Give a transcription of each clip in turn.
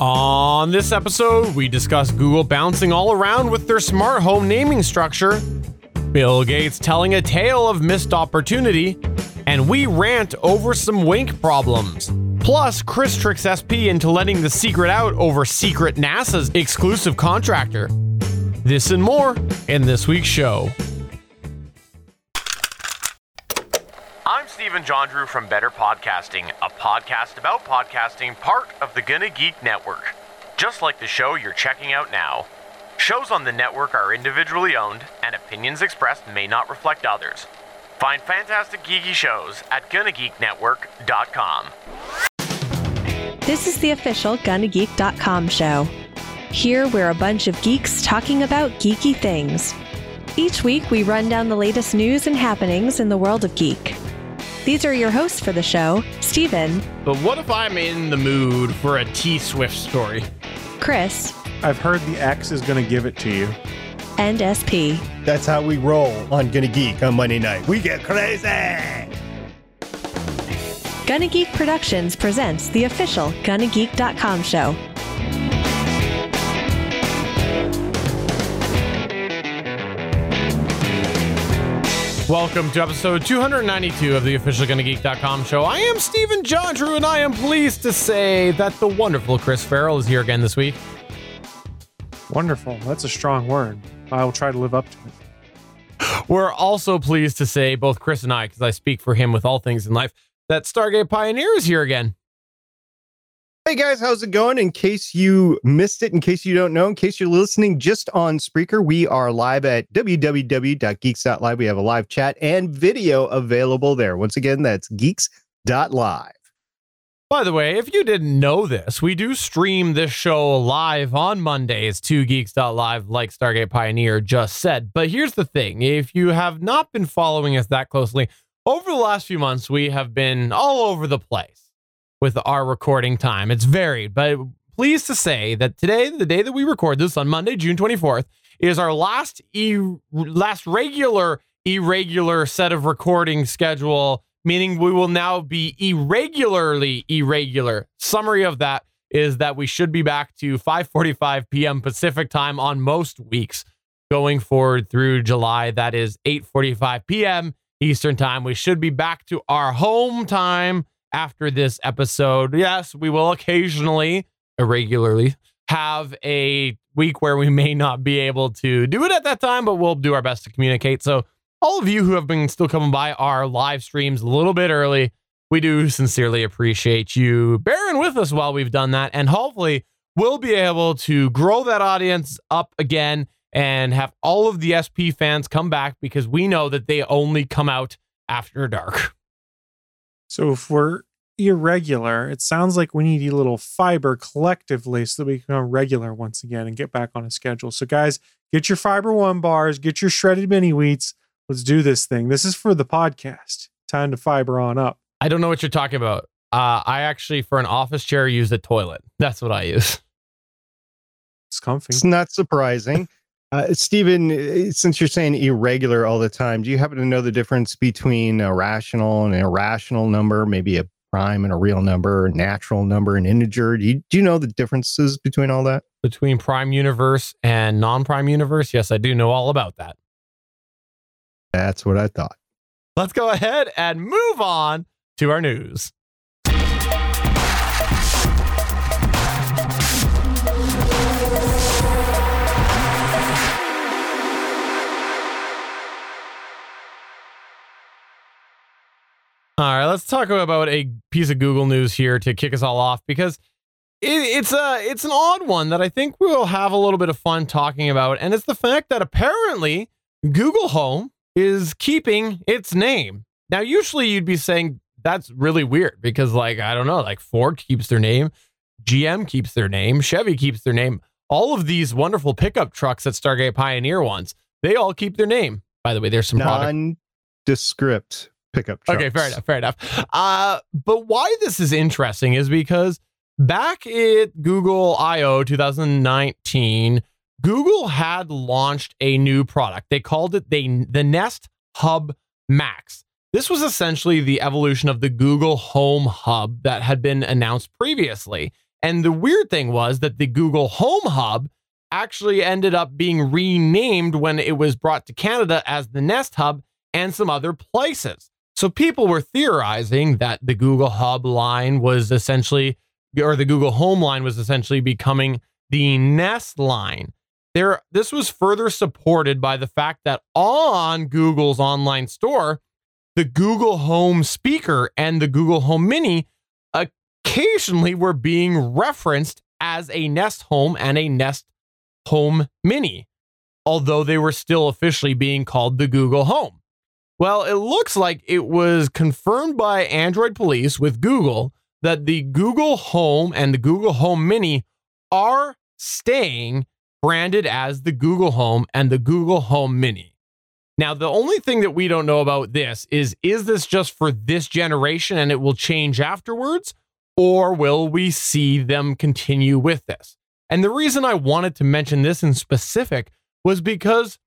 On this episode, we discuss Google bouncing all around with their smart home naming structure, Bill Gates telling a tale of missed opportunity, and we rant over some wink problems. Plus, Chris tricks SP into letting the secret out over secret NASA's exclusive contractor. This and more in this week's show. Stephen Jondrew from Better Podcasting, a podcast about podcasting, part of the Gonna Geek Network. Just like the show you're checking out now. Shows on the network are individually owned, and opinions expressed may not reflect others. Find fantastic geeky shows at GonnaGeekNetwork.com. This is the official GonnaGeek.com show. Here, we're a bunch of geeks talking about geeky things. Each week, we run down the latest news and happenings in the world of geek. These are your hosts for the show Stephen, But what if I'm in the mood for a T Swift story? Chris, I've heard the X is going to give it to you. and SP. That's how we roll on Gonna Geek on Monday night. We get crazy. Gonna Geek Productions presents the official GonnaGeek.com show. Welcome to episode 292 of the official GonnaGeek.com show. I am Stephen Jondrew, and I am pleased to say that the wonderful Chris Ferrell is here again this week. Wonderful. That's a strong word. I will try to live up to it. We're also pleased to say, both Chris and I, because I speak for him with all things in life, that Stargate Pioneer is here again. Hey guys, how's it going? In case you missed it, in case you don't know, in case you're listening just on Spreaker, we are live at www.geeks.live. We have a live chat and video available there. Once again, that's geeks.live. By the way, if you didn't know this, we do stream this show live on Mondays to geeks.live, like Stargate Pioneer just said. But here's the thing if you have not been following us that closely, over the last few months, we have been all over the place with our recording time. It's varied, but pleased to say that today, the day that we record this on Monday, June 24th, is our last e- last regular irregular set of recording schedule, meaning we will now be irregularly irregular. Summary of that is that we should be back to 5:45 p.m. Pacific time on most weeks going forward through July. That is 8:45 p.m. Eastern time. We should be back to our home time after this episode. Yes, we will occasionally, irregularly, have a week where we may not be able to do it at that time, but we'll do our best to communicate. So, all of you who have been still coming by our live streams a little bit early, we do sincerely appreciate you bearing with us while we've done that. And hopefully, we'll be able to grow that audience up again and have all of the SP fans come back because we know that they only come out after dark. So if we're irregular, it sounds like we need a little fiber collectively so that we can become regular once again and get back on a schedule. So guys, get your fiber one bars, get your shredded mini wheats. Let's do this thing. This is for the podcast. Time to fiber on up. I don't know what you're talking about. Uh, I actually, for an office chair, use a toilet. That's what I use. It's comfy. It's not surprising. Uh, Stephen, uh, since you're saying irregular all the time, do you happen to know the difference between a rational and an irrational number, maybe a prime and a real number, a natural number, an integer? Do you, do you know the differences between all that? Between prime universe and non prime universe, yes, I do know all about that. That's what I thought. Let's go ahead and move on to our news. All right, let's talk about a piece of Google news here to kick us all off because it, it's a it's an odd one that I think we'll have a little bit of fun talking about, and it's the fact that apparently Google Home is keeping its name. Now, usually you'd be saying that's really weird because, like, I don't know, like Ford keeps their name, GM keeps their name, Chevy keeps their name. All of these wonderful pickup trucks that Stargate Pioneer wants, they all keep their name. By the way, there's some product Nondescript pickup trucks. Okay, fair enough, fair enough. Uh, but why this is interesting is because back at Google I/O 2019, Google had launched a new product. They called it the the Nest Hub Max. This was essentially the evolution of the Google Home Hub that had been announced previously. And the weird thing was that the Google Home Hub actually ended up being renamed when it was brought to Canada as the Nest Hub and some other places. So people were theorizing that the Google Hub line was essentially, or the Google Home line was essentially becoming the Nest line. There, this was further supported by the fact that on Google's online store, the Google Home speaker and the Google Home Mini occasionally were being referenced as a Nest Home and a Nest Home Mini, although they were still officially being called the Google Home. Well, it looks like it was confirmed by Android police with Google that the Google Home and the Google Home Mini are staying branded as the Google Home and the Google Home Mini. Now, the only thing that we don't know about this is is this just for this generation and it will change afterwards? Or will we see them continue with this? And the reason I wanted to mention this in specific was because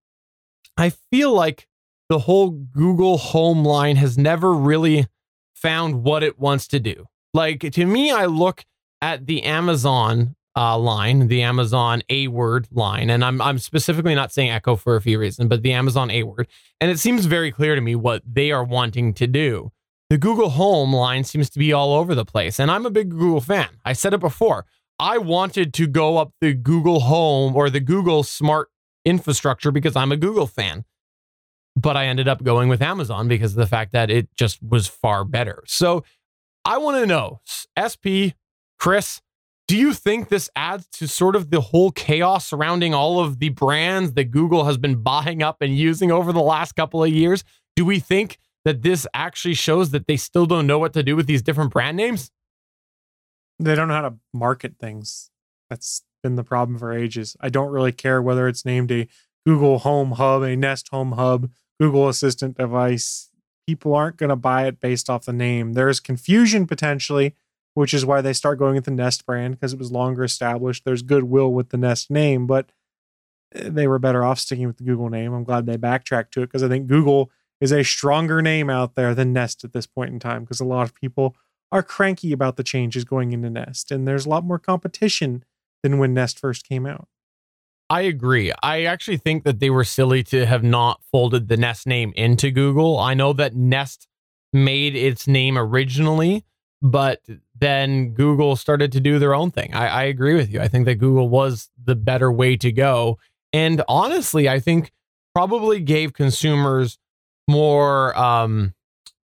I feel like the whole Google Home line has never really found what it wants to do. Like to me, I look at the Amazon uh, line, the Amazon A word line, and I'm I'm specifically not saying Echo for a few reasons, but the Amazon A word, and it seems very clear to me what they are wanting to do. The Google Home line seems to be all over the place, and I'm a big Google fan. I said it before. I wanted to go up the Google Home or the Google Smart infrastructure because I'm a Google fan. But I ended up going with Amazon because of the fact that it just was far better. So I want to know, SP, Chris, do you think this adds to sort of the whole chaos surrounding all of the brands that Google has been buying up and using over the last couple of years? Do we think that this actually shows that they still don't know what to do with these different brand names? They don't know how to market things. That's been the problem for ages. I don't really care whether it's named a Google Home Hub, a Nest Home Hub, Google Assistant device. People aren't going to buy it based off the name. There's confusion potentially, which is why they start going with the Nest brand because it was longer established. There's goodwill with the Nest name, but eh, they were better off sticking with the Google name. I'm glad they backtracked to it because I think Google is a stronger name out there than Nest at this point in time because a lot of people are cranky about the changes going into Nest, and there's a lot more competition than when Nest first came out. I agree. I actually think that they were silly to have not folded the Nest name into Google. I know that Nest made its name originally, but then Google started to do their own thing. I, I agree with you. I think that Google was the better way to go. And honestly, I think probably gave consumers more um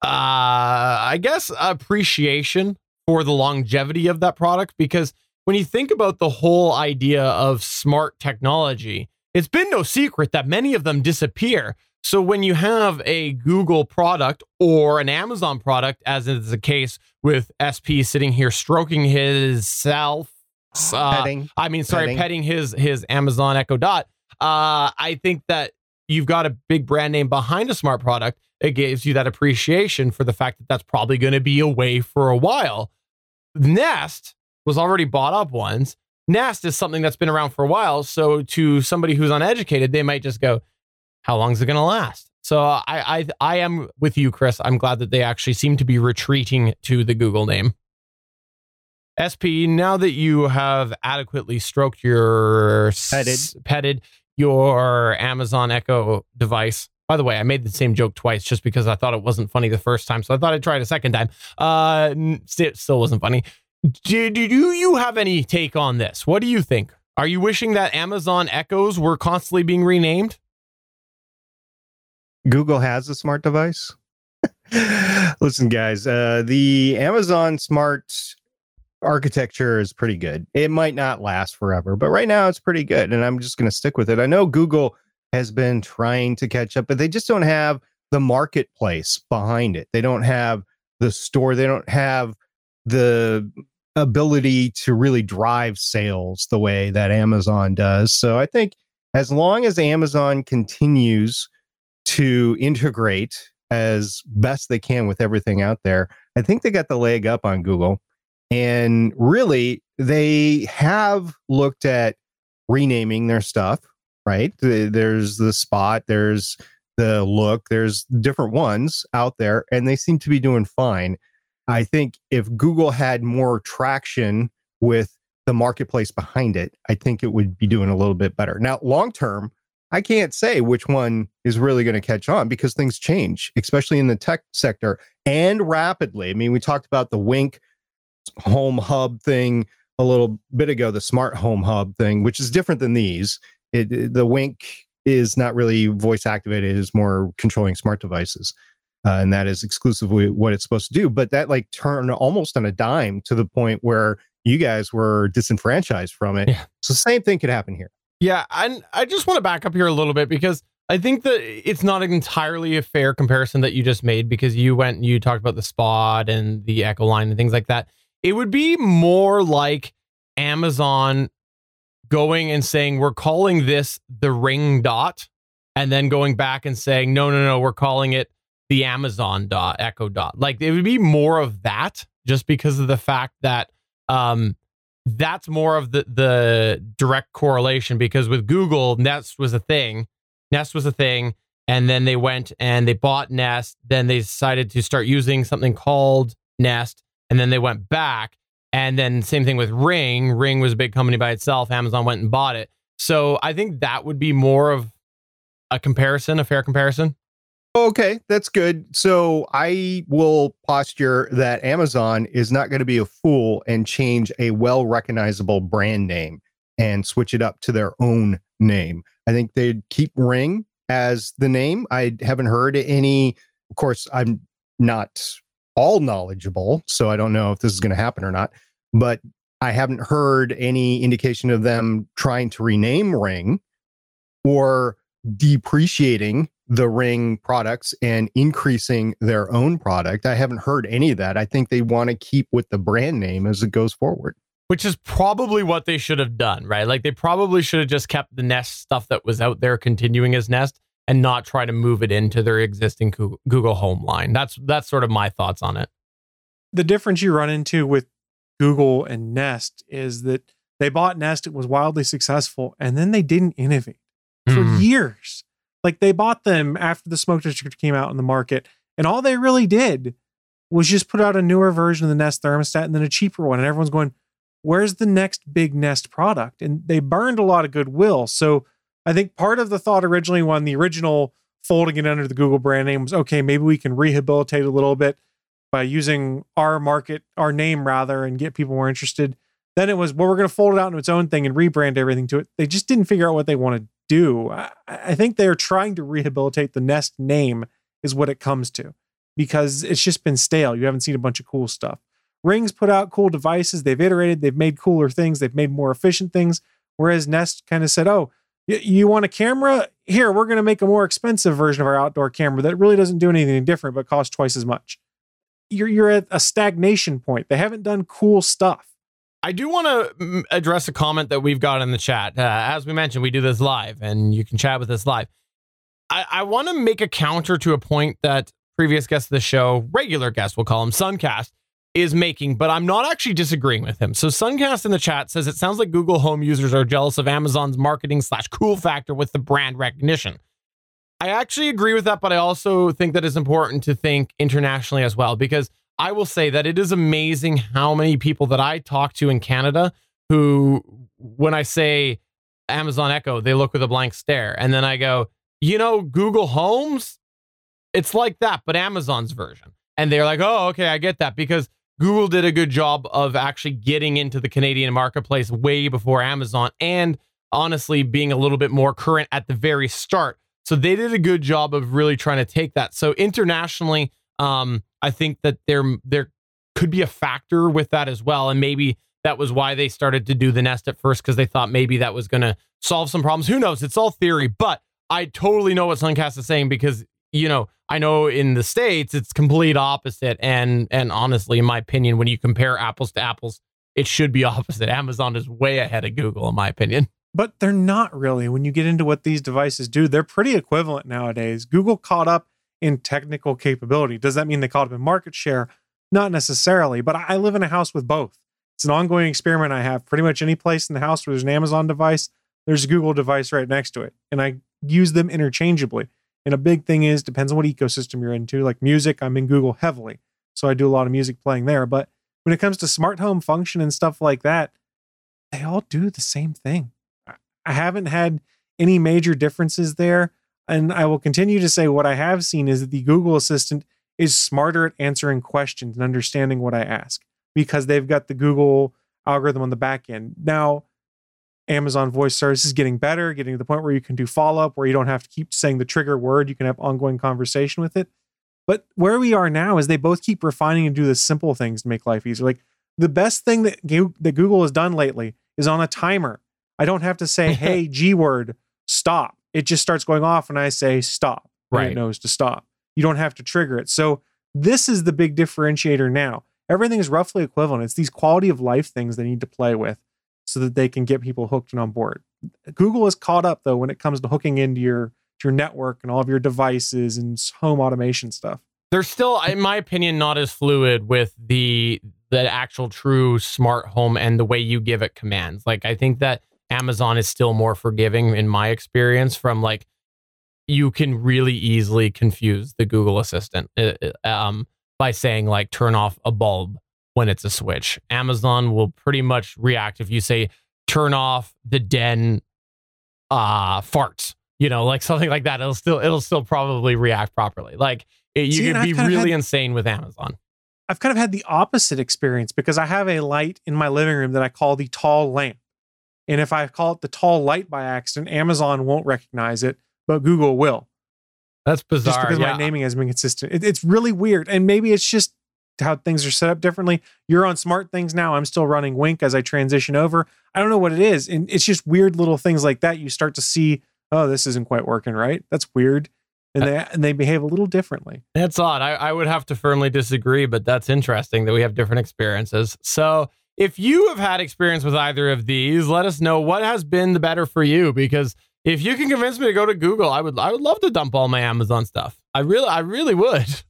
uh I guess appreciation for the longevity of that product because when you think about the whole idea of smart technology, it's been no secret that many of them disappear. So when you have a Google product or an Amazon product, as is the case with SP sitting here stroking his self, uh, petting. I mean, sorry, petting. petting his his Amazon Echo Dot. Uh, I think that you've got a big brand name behind a smart product, it gives you that appreciation for the fact that that's probably going to be away for a while. Nest was already bought up once. Nest is something that's been around for a while. So to somebody who's uneducated, they might just go, "How long is it going to last?" So I, I I am with you, Chris. I'm glad that they actually seem to be retreating to the Google name. SP, now that you have adequately stroked your petted, s- petted your Amazon Echo device. By the way, I made the same joke twice just because I thought it wasn't funny the first time. So I thought I'd try it a second time. Uh, it still wasn't funny. Do, do you have any take on this? What do you think? Are you wishing that Amazon Echoes were constantly being renamed? Google has a smart device. Listen, guys, uh, the Amazon Smart architecture is pretty good. It might not last forever, but right now it's pretty good. And I'm just going to stick with it. I know Google has been trying to catch up, but they just don't have the marketplace behind it. They don't have the store, they don't have the ability to really drive sales the way that Amazon does. So I think as long as Amazon continues to integrate as best they can with everything out there, I think they got the leg up on Google. And really, they have looked at renaming their stuff, right? There's the spot, there's the look, there's different ones out there, and they seem to be doing fine. I think if Google had more traction with the marketplace behind it, I think it would be doing a little bit better. Now, long term, I can't say which one is really going to catch on because things change, especially in the tech sector and rapidly. I mean, we talked about the Wink home hub thing a little bit ago, the smart home hub thing, which is different than these. It, the Wink is not really voice activated; it's more controlling smart devices, uh, and that is exclusively what it's supposed to do. But that like turned almost on a dime to the point where you guys were disenfranchised from it. Yeah. So same thing could happen here. Yeah, and I just want to back up here a little bit because I think that it's not entirely a fair comparison that you just made because you went and you talked about the Spot and the Echo line and things like that. It would be more like Amazon going and saying, we're calling this the ring dot, and then going back and saying, no, no, no, we're calling it the Amazon dot, Echo dot. Like it would be more of that just because of the fact that um, that's more of the the direct correlation because with Google, Nest was a thing. Nest was a thing. And then they went and they bought Nest. Then they decided to start using something called Nest. And then they went back. And then same thing with Ring. Ring was a big company by itself. Amazon went and bought it. So I think that would be more of a comparison, a fair comparison. Oh, okay, that's good. So I will posture that Amazon is not going to be a fool and change a well recognizable brand name and switch it up to their own name. I think they'd keep Ring as the name. I haven't heard any, of course, I'm not all knowledgeable, so I don't know if this is going to happen or not, but I haven't heard any indication of them trying to rename Ring or depreciating the Ring products and increasing their own product. I haven't heard any of that. I think they want to keep with the brand name as it goes forward. Which is probably what they should have done, right? Like they probably should have just kept the Nest stuff that was out there continuing as Nest and not try to move it into their existing Google Home line. That's that's sort of my thoughts on it. The difference you run into with Google and Nest is that they bought Nest, it was wildly successful, and then they didn't innovate for mm. years. Like they bought them after the smoke detector came out in the market, and all they really did was just put out a newer version of the Nest thermostat and then a cheaper one. And everyone's going, where's the next big Nest product? And they burned a lot of goodwill. So I think part of the thought originally when the original folding it under the Google brand name was okay, maybe we can rehabilitate a little bit by using our market, our name rather, and get people more interested. Then it was, well, we're going to fold it out into its own thing and rebrand everything to it. They just didn't figure out what they wanted do. I, I think they're trying to rehabilitate the Nest name, is what it comes to, because it's just been stale. You haven't seen a bunch of cool stuff. Rings put out cool devices. They've iterated. They've made cooler things. They've made more efficient things. Whereas Nest kind of said, "Oh, you want a camera? Here, we're going to make a more expensive version of our outdoor camera that really doesn't do anything different, but costs twice as much." You're you're at a stagnation point. They haven't done cool stuff. I do want to address a comment that we've got in the chat. Uh, as we mentioned, we do this live, and you can chat with us live. I, I want to make a counter to a point that previous guest of the show, regular guest, we'll call him Suncast, is making, but I'm not actually disagreeing with him. So Suncast in the chat says it sounds like Google Home users are jealous of Amazon's marketing slash cool factor with the brand recognition. I actually agree with that, but I also think that it's important to think internationally as well because I will say that it is amazing how many people that I talk to in Canada who, when I say Amazon Echo, they look with a blank stare. And then I go, you know, Google Homes, it's like that, but Amazon's version. And they're like, oh, okay, I get that because Google did a good job of actually getting into the Canadian marketplace way before Amazon and honestly being a little bit more current at the very start. So they did a good job of really trying to take that. So internationally, um, I think that there there could be a factor with that as well, and maybe that was why they started to do the nest at first because they thought maybe that was going to solve some problems. Who knows? It's all theory, but I totally know what Suncast is saying because you know I know in the states it's complete opposite, and and honestly, in my opinion, when you compare apples to apples, it should be opposite. Amazon is way ahead of Google, in my opinion. But they're not really. When you get into what these devices do, they're pretty equivalent nowadays. Google caught up in technical capability. Does that mean they caught up in market share? Not necessarily, but I live in a house with both. It's an ongoing experiment I have. Pretty much any place in the house where there's an Amazon device, there's a Google device right next to it. And I use them interchangeably. And a big thing is depends on what ecosystem you're into. Like music, I'm in Google heavily. So I do a lot of music playing there. But when it comes to smart home function and stuff like that, they all do the same thing. I haven't had any major differences there. And I will continue to say what I have seen is that the Google Assistant is smarter at answering questions and understanding what I ask because they've got the Google algorithm on the back end. Now, Amazon voice service is getting better, getting to the point where you can do follow up, where you don't have to keep saying the trigger word. You can have ongoing conversation with it. But where we are now is they both keep refining and do the simple things to make life easier. Like the best thing that, that Google has done lately is on a timer. I don't have to say, hey, G word, stop. It just starts going off and I say stop. Right. It knows to stop. You don't have to trigger it. So this is the big differentiator now. Everything is roughly equivalent. It's these quality of life things they need to play with so that they can get people hooked and on board. Google is caught up though when it comes to hooking into your to your network and all of your devices and home automation stuff. They're still, in my opinion, not as fluid with the the actual true smart home and the way you give it commands. Like I think that Amazon is still more forgiving in my experience from like you can really easily confuse the Google Assistant uh, uh, um, by saying like turn off a bulb when it's a switch. Amazon will pretty much react if you say turn off the den uh farts, you know, like something like that. It'll still it'll still probably react properly. Like it, you See, can be really had, insane with Amazon. I've kind of had the opposite experience because I have a light in my living room that I call the tall lamp. And if I call it the tall light by accident, Amazon won't recognize it, but Google will. That's bizarre. Just because yeah. my naming has been consistent. It, it's really weird. And maybe it's just how things are set up differently. You're on SmartThings now. I'm still running Wink as I transition over. I don't know what it is. And it's just weird little things like that. You start to see, oh, this isn't quite working right. That's weird. And they and they behave a little differently. That's odd. I, I would have to firmly disagree, but that's interesting that we have different experiences. So if you have had experience with either of these, let us know what has been the better for you. Because if you can convince me to go to Google, I would I would love to dump all my Amazon stuff. I really I really would.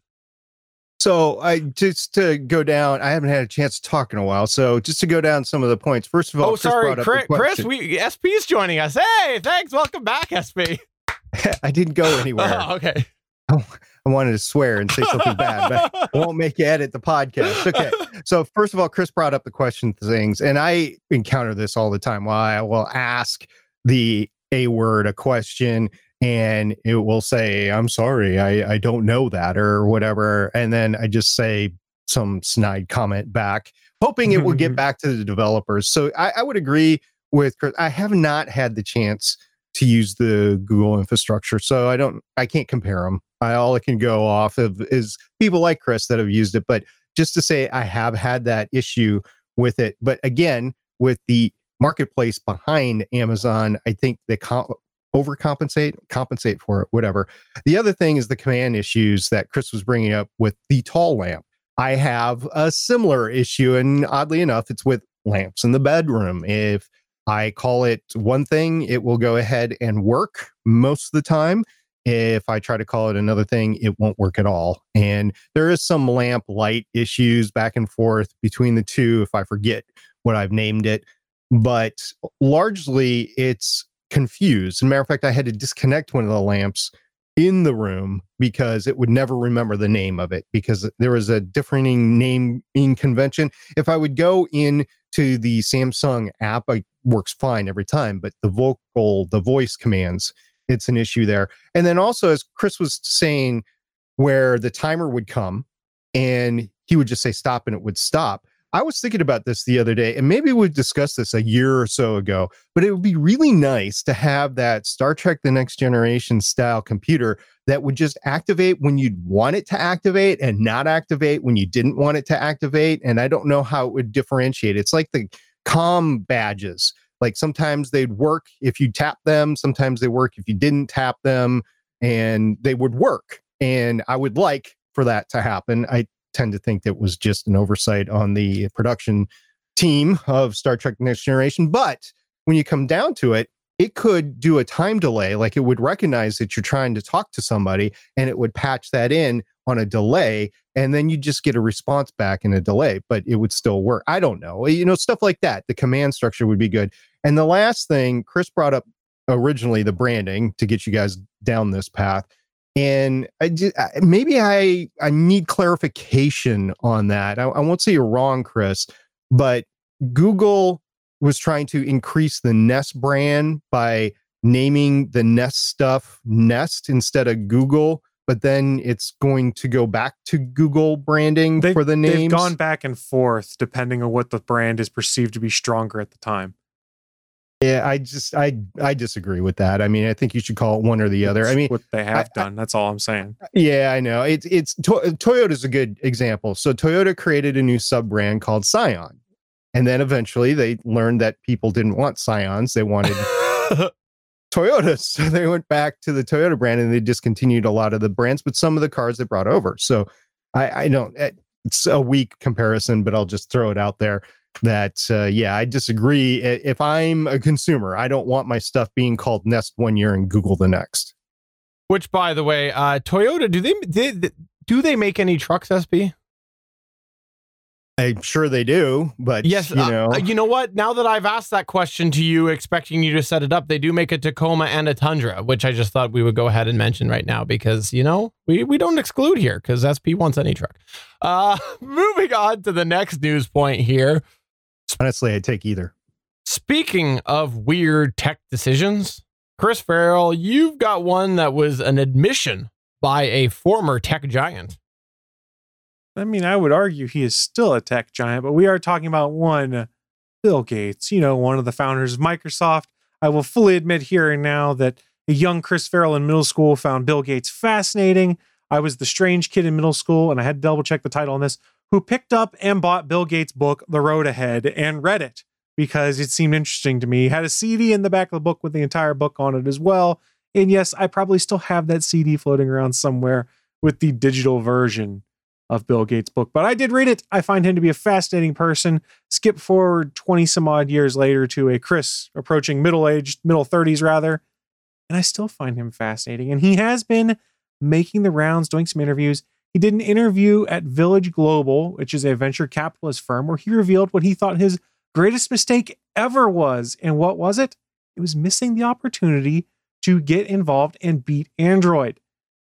So I just to go down. I haven't had a chance to talk in a while. So just to go down some of the points. First of all, oh Chris sorry, Chris, Chris, we SP's joining us. Hey, thanks. Welcome back, SP. I didn't go anywhere. Oh, okay. Oh, I wanted to swear and say something bad, but I won't make you edit the podcast. Okay. So first of all, Chris brought up the question things, and I encounter this all the time. Well, I will ask the a word a question and it will say, I'm sorry, I, I don't know that or whatever. And then I just say some snide comment back, hoping it will get back to the developers. So I, I would agree with Chris. I have not had the chance to use the Google infrastructure. So I don't, I can't compare them. I, all I can go off of is people like Chris that have used it. But just to say, I have had that issue with it. But again, with the marketplace behind Amazon, I think they com- overcompensate, compensate for it, whatever. The other thing is the command issues that Chris was bringing up with the tall lamp. I have a similar issue, and oddly enough, it's with lamps in the bedroom. If I call it one thing, it will go ahead and work most of the time. If I try to call it another thing, it won't work at all. And there is some lamp light issues back and forth between the two if I forget what I've named it. But largely, it's confused. As a matter of fact, I had to disconnect one of the lamps in the room because it would never remember the name of it because there was a differing naming convention. If I would go in to the Samsung app, it works fine every time, but the vocal, the voice commands, it's an issue there. And then also, as Chris was saying, where the timer would come and he would just say stop and it would stop. I was thinking about this the other day, and maybe we discussed this a year or so ago, but it would be really nice to have that Star Trek The Next Generation style computer that would just activate when you'd want it to activate and not activate when you didn't want it to activate. And I don't know how it would differentiate. It's like the com badges. Like sometimes they'd work if you tap them, sometimes they work if you didn't tap them, and they would work. And I would like for that to happen. I tend to think that was just an oversight on the production team of Star Trek Next Generation. But when you come down to it, it could do a time delay, like it would recognize that you're trying to talk to somebody and it would patch that in on a delay. And then you just get a response back in a delay, but it would still work. I don't know. You know, stuff like that. The command structure would be good. And the last thing Chris brought up originally, the branding to get you guys down this path And I just, maybe I I need clarification on that. I, I won't say you're wrong, Chris, but Google was trying to increase the Nest brand by naming the Nest stuff Nest instead of Google, but then it's going to go back to Google branding They've- for the names. They've gone back and forth depending on what the brand is perceived to be stronger at the time. yeah, I just I I disagree with that. I mean, I think you should call it one or the other. I mean, what they have I- done. That's all I'm saying. Yeah, I know. It's it's to- Toyota's a good example. So Toyota created a new sub brand called Scion. And then eventually they learned that people didn't want Scions. They wanted Toyotas. So they went back to the Toyota brand and they discontinued a lot of the brands, but some of the cars they brought over. So I, I don't eh, it's a weak comparison, but I'll just throw it out there that uh, yeah, I disagree. If I'm a consumer, I don't want my stuff being called Nest one year and Google the next. Which, by the way, uh, Toyota do they, they do they make any trucks? SP? I'm sure they do, but Yes, you uh, know, uh, you know what? Now that I've asked that question to you, expecting you to set it up, they do make a Tacoma and a Tundra, which I just thought we would go ahead and mention right now because you know we we don't exclude here because SP wants any truck. Uh, moving on to the next news point here. honestly, I'd take either. Speaking of weird tech decisions, Chris Ferrell, you've got one that was an admission by a former tech giant. I mean, I would argue he is still a tech giant, but we are talking about one Bill Gates, you know, one of the founders of Microsoft. I will fully admit here and now that a young Chris Ferrell in middle school found Bill Gates fascinating. I was the strange kid in middle school, and I had to double check the title on this, who picked up and bought Bill Gates' book, The Road Ahead, and read it because it seemed interesting to me. He had a CD in the back of the book with the entire book on it as well. And yes, I probably still have that CD floating around somewhere with the digital version of Bill Gates' book. But I did read it. I find him to be a fascinating person. Skip forward 20 some odd years later to a Chris approaching middle aged, middle 30s rather. And I still find him fascinating. And he has been making the rounds, doing some interviews. He did an interview at Village Global, which is a venture capitalist firm, where he revealed what he thought his greatest mistake ever was. And what was it? It was missing the opportunity to get involved and beat Android.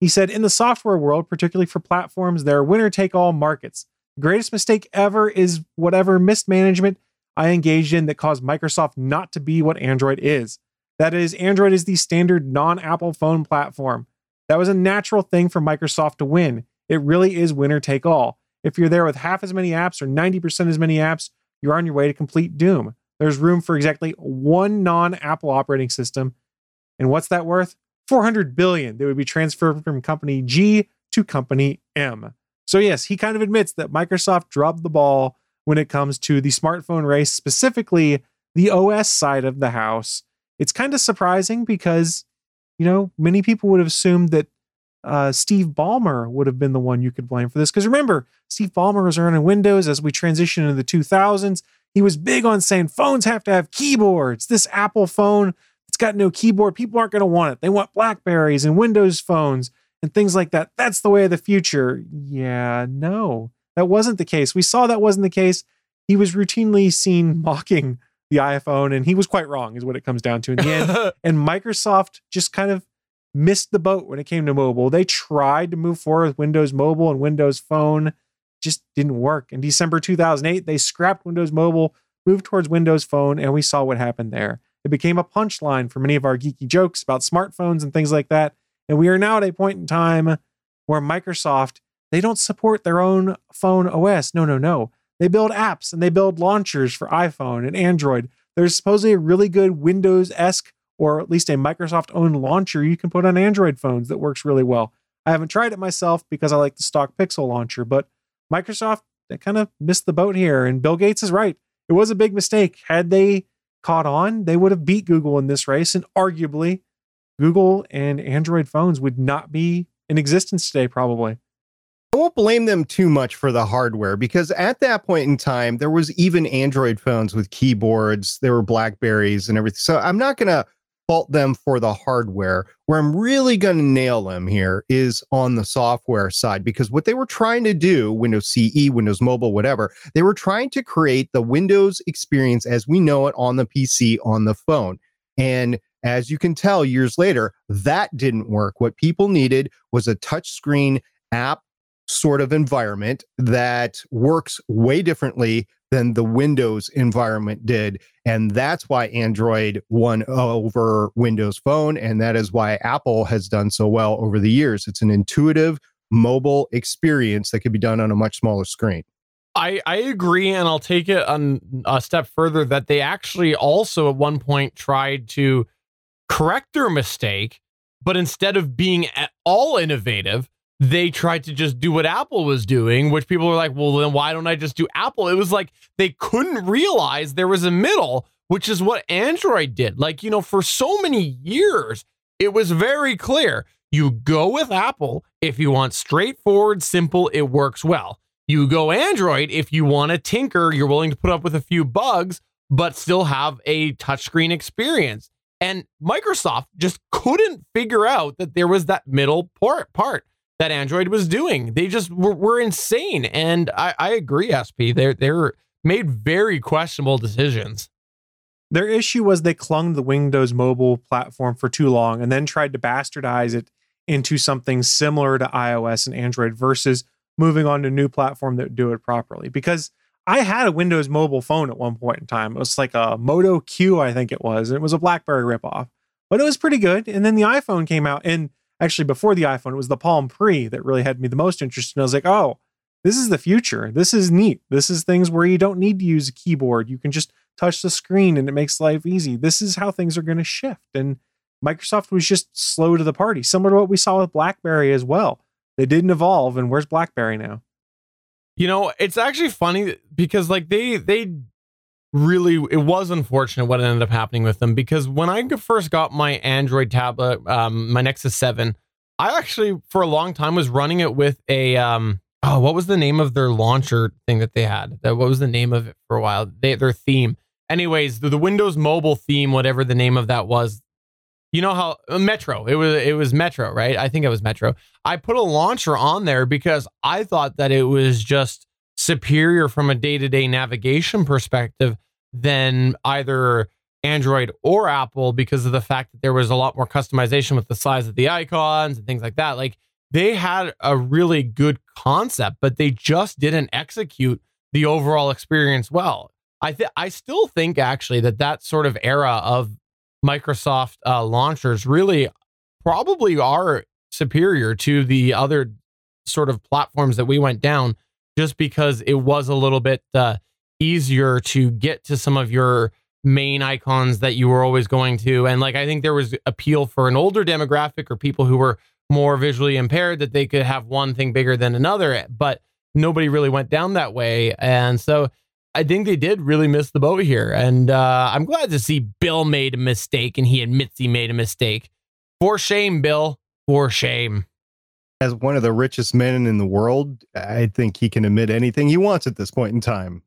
He said, in the software world, particularly for platforms, there are winner take all markets. The greatest mistake ever is whatever mismanagement I engaged in that caused Microsoft not to be what Android is. That is, Android is the standard non Apple phone platform. That was a natural thing for Microsoft to win. It really is winner take all. If you're there with half as many apps or 90% as many apps, you're on your way to complete doom. There's room for exactly one non Apple operating system. And what's that worth? 400 billion that would be transferred from company G to company M. So yes, he kind of admits that Microsoft dropped the ball when it comes to the smartphone race, specifically the OS side of the house. It's kind of surprising because, you know, many people would have assumed that uh, Steve Ballmer would have been the one you could blame for this. Because remember, Steve Ballmer was running Windows as we transitioned into the 2000s. He was big on saying phones have to have keyboards. This Apple phone it's got no keyboard. People aren't going to want it. They want Blackberries and Windows phones and things like that. That's the way of the future. Yeah, no, that wasn't the case. We saw that wasn't the case. He was routinely seen mocking the iPhone, and he was quite wrong, is what it comes down to in the end. and Microsoft just kind of missed the boat when it came to mobile. They tried to move forward with Windows Mobile and Windows Phone, just didn't work. In December 2008, they scrapped Windows Mobile, moved towards Windows Phone, and we saw what happened there. It became a punchline for many of our geeky jokes about smartphones and things like that. And we are now at a point in time where Microsoft, they don't support their own phone OS. No, no, no. They build apps and they build launchers for iPhone and Android. There's supposedly a really good Windows esque or at least a Microsoft owned launcher you can put on Android phones that works really well. I haven't tried it myself because I like the stock Pixel launcher, but Microsoft, they kind of missed the boat here. And Bill Gates is right. It was a big mistake. Had they caught on, they would have beat Google in this race. And arguably, Google and Android phones would not be in existence today, probably. I won't blame them too much for the hardware because at that point in time, there was even Android phones with keyboards, there were Blackberries and everything. So I'm not going to fault them for the hardware. Where I'm really going to nail them here is on the software side because what they were trying to do, Windows CE, Windows Mobile, whatever, they were trying to create the Windows experience as we know it on the PC, on the phone. And as you can tell years later, that didn't work. What people needed was a touchscreen app sort of environment that works way differently than the Windows environment did. And that's why Android won over Windows Phone. And that is why Apple has done so well over the years. It's an intuitive mobile experience that could be done on a much smaller screen. I, I agree, and I'll take it on a step further that they actually also at one point tried to correct their mistake, but instead of being at all innovative, they tried to just do what Apple was doing, which people were like, well, then why don't I just do Apple? It was like they couldn't realize there was a middle, which is what Android did. Like, you know, for so many years, it was very clear you go with Apple if you want straightforward, simple, it works well. You go Android if you want to tinker, you're willing to put up with a few bugs, but still have a touchscreen experience. And Microsoft just couldn't figure out that there was that middle part part that Android was doing. They just were, were insane. And I, I agree, SP. They're they're made very questionable decisions. Their issue was they clung to the Windows mobile platform for too long and then tried to bastardize it into something similar to iOS and Android versus moving on to a new platform that would do it properly. Because I had a Windows mobile phone at one point in time. It was like a Moto Q, I think it was. And it was a BlackBerry ripoff, but it was pretty good. And then the iPhone came out. And actually, before the iPhone, it was the Palm Pre that really had me the most interested. And I was like, oh, this is the future. This is neat. This is things where you don't need to use a keyboard. You can just touch the screen and it makes life easy. This is how things are going to shift. And Microsoft was just slow to the party, similar to what we saw with BlackBerry as well. They didn't evolve, and where's BlackBerry now? You know, it's actually funny because like they they really it was unfortunate what ended up happening with them because when I first got my Android tablet, um, my Nexus Seven, I actually for a long time was running it with a um oh what was the name of their launcher thing that they had? That what was the name of it for a while? They their theme. Anyways, the, the Windows Mobile theme, whatever the name of that was, you know how uh, Metro, it was it was Metro, right? I think it was Metro. I put a launcher on there because I thought that it was just superior from a day-to-day navigation perspective than either Android or Apple because of the fact that there was a lot more customization with the size of the icons and things like that. Like they had a really good concept, but they just didn't execute the overall experience well. I th- I still think actually that that sort of era of Microsoft uh, launchers really probably are superior to the other sort of platforms that we went down just because it was a little bit uh, easier to get to some of your main icons that you were always going to and like i think there was appeal for an older demographic or people who were more visually impaired that they could have one thing bigger than another but nobody really went down that way and so I think they did really miss the boat here. And uh, I'm glad to see Bill made a mistake and he admits he made a mistake. For shame, Bill. For shame. As one of the richest men in the world, I think he can admit anything he wants at this point in time.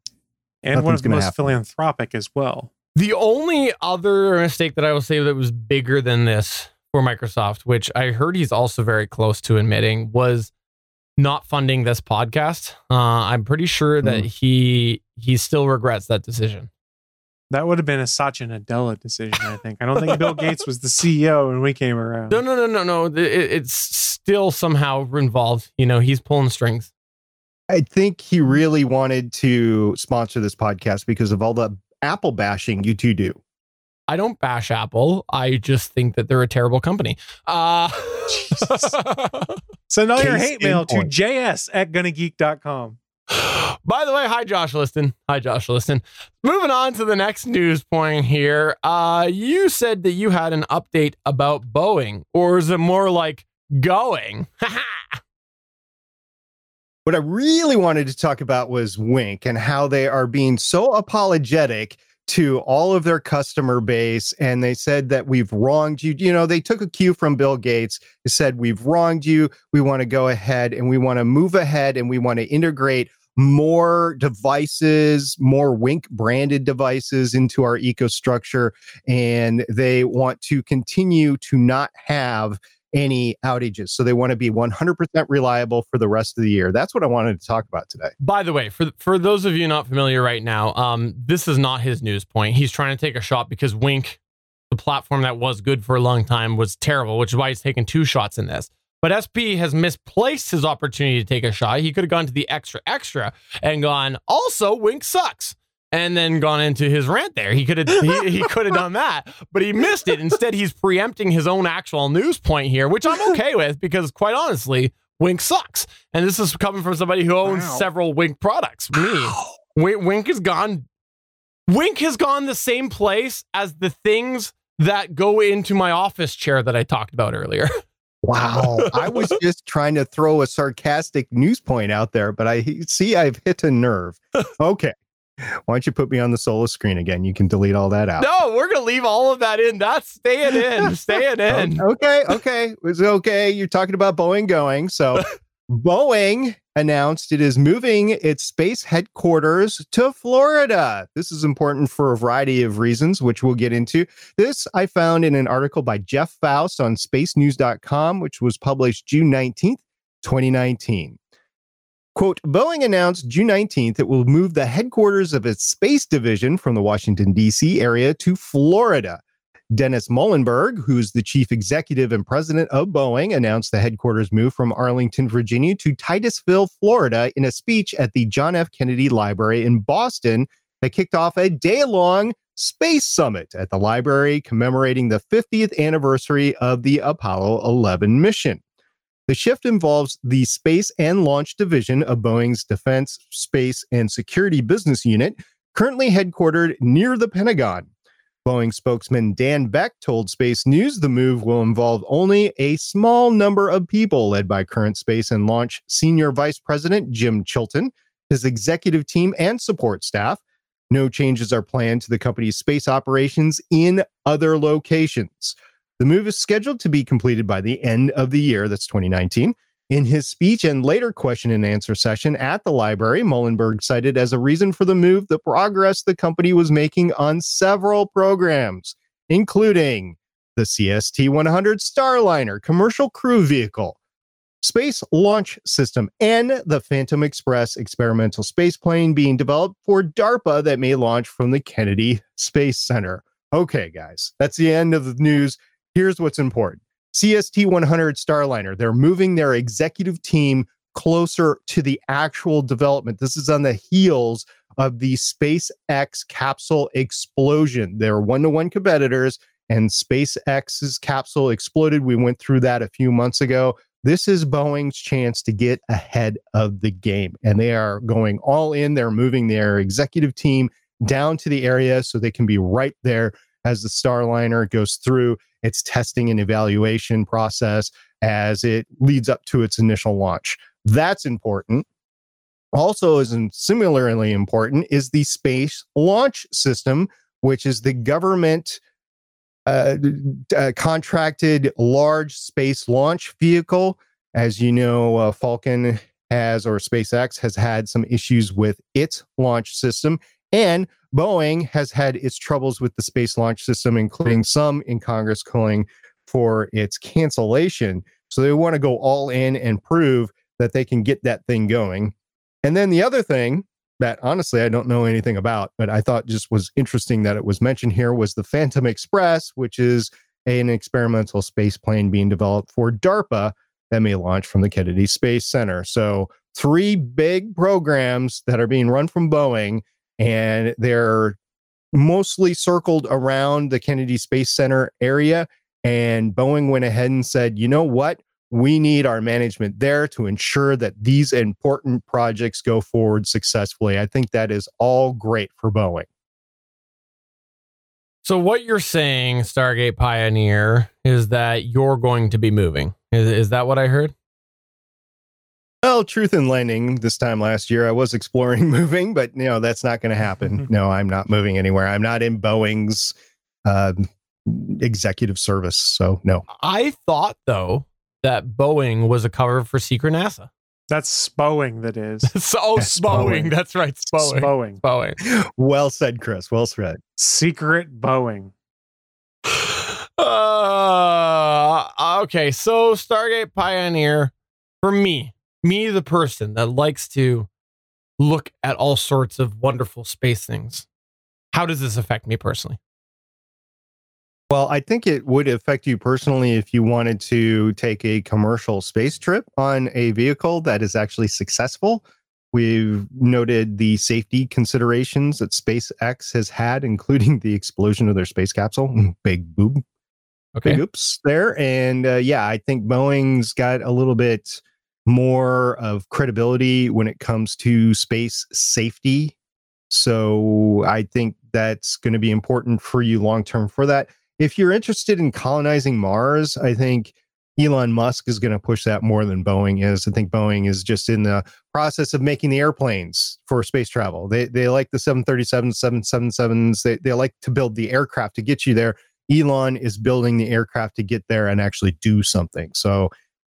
And Nothing's one of the most happen. philanthropic as well. The only other mistake that I will say that was bigger than this for Microsoft, which I heard he's also very close to admitting, was not funding this podcast. Uh, I'm pretty sure that mm. he he still regrets that decision. That would have been a Satya Nadella decision, I think. I don't think Bill Gates was the CEO when we came around. No, no, no, no, no. It, it's still somehow involved. You know, he's pulling strings. I think he really wanted to sponsor this podcast because of all the Apple bashing you two do. I don't bash Apple. I just think that they're a terrible company. Uh, Send all your hate mail to js at gonnageek.com. By the way, hi Josh Liston. Hi Josh Liston. Moving on to the next news point here. Uh, you said that you had an update about Boeing, or is it more like going? what I really wanted to talk about was Wink and how they are being so apologetic to all of their customer base and they said that we've wronged you. You know, they took a cue from Bill Gates, They said, We've wronged you. We want to go ahead and we want to move ahead and we want to integrate more devices, more Wink branded devices into our ecostructure. And they want to continue to not have any outages. So they want to be 100% reliable for the rest of the year. That's what I wanted to talk about today. By the way, for for those of you not familiar right now, um, this is not his news point. He's trying to take a shot because Wink the platform that was good for a long time was terrible, which is why he's taking two shots in this. But SP has misplaced his opportunity to take a shot. He could have gone to the extra extra and gone, also, Wink sucks. And then gone into his rant there. He could have he, he could have done that, but he missed it. Instead, he's preempting his own actual news point here, which I'm okay with because quite honestly, Wink sucks. And this is coming from somebody who owns Wow. several Wink products. Me. Wink, Wink has gone Wink has gone the same place as the things that go into my office chair that I talked about earlier. Wow. I was just trying to throw a sarcastic news point out there, but I see I've hit a nerve. Okay. Why don't you put me on the solo screen again? You can delete all that out. No, we're gonna leave all of that in. That's staying in, staying in. Okay, okay. It's okay. You're talking about Boeing going. So Boeing announced it is moving its space headquarters to Florida. This is important for a variety of reasons, which we'll get into. This I found in an article by Jeff Faust on spacenews.com, which was published June 19th, 2019. Quote, Boeing announced June 19th it will move the headquarters of its space division from the Washington, D.C. area to Florida. Dennis Muilenburg, who's the chief executive and president of Boeing, announced the headquarters move from Arlington, Virginia to Titusville, Florida, in a speech at the John F. Kennedy Library in Boston that kicked off a day long space summit at the library commemorating the 50th anniversary of the Apollo 11 mission. The shift involves the Space and Launch Division of Boeing's Defense, Space, and Security Business Unit, currently headquartered near the Pentagon. Boeing spokesman Dan Beck told Space News the move will involve only a small number of people, led by current Space and Launch Senior Vice President Jim Chilton, his executive team, and support staff. No changes are planned to the company's space operations in other locations. The move is scheduled to be completed by the end of the year, that's 2019. In his speech and later question and answer session at the library, Muilenburg cited as a reason for the move the progress the company was making on several programs, including the CST 100 Starliner commercial crew vehicle, Space Launch System, and the Phantom Express experimental space plane being developed for DARPA that may launch from the Kennedy Space Center. Okay, guys, that's the end of the news. Here's what's important. CST 100 Starliner, they're moving their executive team closer to the actual development. This is on the heels of the SpaceX capsule explosion. They're one to one competitors, and SpaceX's capsule exploded. We went through that a few months ago. This is Boeing's chance to get ahead of the game, and they are going all in. They're moving their executive team down to the area so they can be right there as the Starliner goes through its testing and evaluation process as it leads up to its initial launch. That's important. Also, in similarly important, is the Space Launch System, which is the government uh, uh, contracted large space launch vehicle. As you know, uh, Falcon has, or SpaceX has had some issues with its launch system. And Boeing has had its troubles with the space launch system, including some in Congress calling for its cancellation. So they want to go all in and prove that they can get that thing going. And then the other thing that honestly I don't know anything about, but I thought just was interesting that it was mentioned here was the Phantom Express, which is an experimental space plane being developed for DARPA that may launch from the Kennedy Space Center. So, three big programs that are being run from Boeing, and they're mostly circled around the Kennedy Space Center area. And Boeing went ahead and said, you know what? We need our management there to ensure that these important projects go forward successfully. I think that is all great for Boeing. So what you're saying, Stargate Pioneer, is that you're going to be moving. Is, is that what I heard? Well, truth in lending this time last year, I was exploring moving, but you know, that's not going to happen. no, I'm not moving anywhere. I'm not in Boeing's uh, executive service. So, no. I thought though that Boeing was a cover for Secret NASA. That's Boeing, that is. so, oh, That's Boeing. Boeing. That's right. Boeing. Boeing. Boeing. Well said, Chris. Well said. Secret Boeing. Uh, okay, so Stargate Pioneer, for me, me the person that likes to look at all sorts of wonderful space things. How does this affect me personally? Well, I think it would affect you personally if you wanted to take a commercial space trip on a vehicle that is actually successful. We've noted the safety considerations that SpaceX has had, including the explosion of their space capsule. Big boob. Okay. Big oops there. And uh, yeah, I think Boeing's got a little bit more of credibility when it comes to space safety. So I think that's going to be important for you long term for that if you're interested in colonizing Mars, I think Elon Musk is going to push that more than Boeing is. I think Boeing is just in the process of making the airplanes for space travel. They they like the 737s, 777s. They they like to build the aircraft to get you there. Elon is building the aircraft to get there and actually do something. So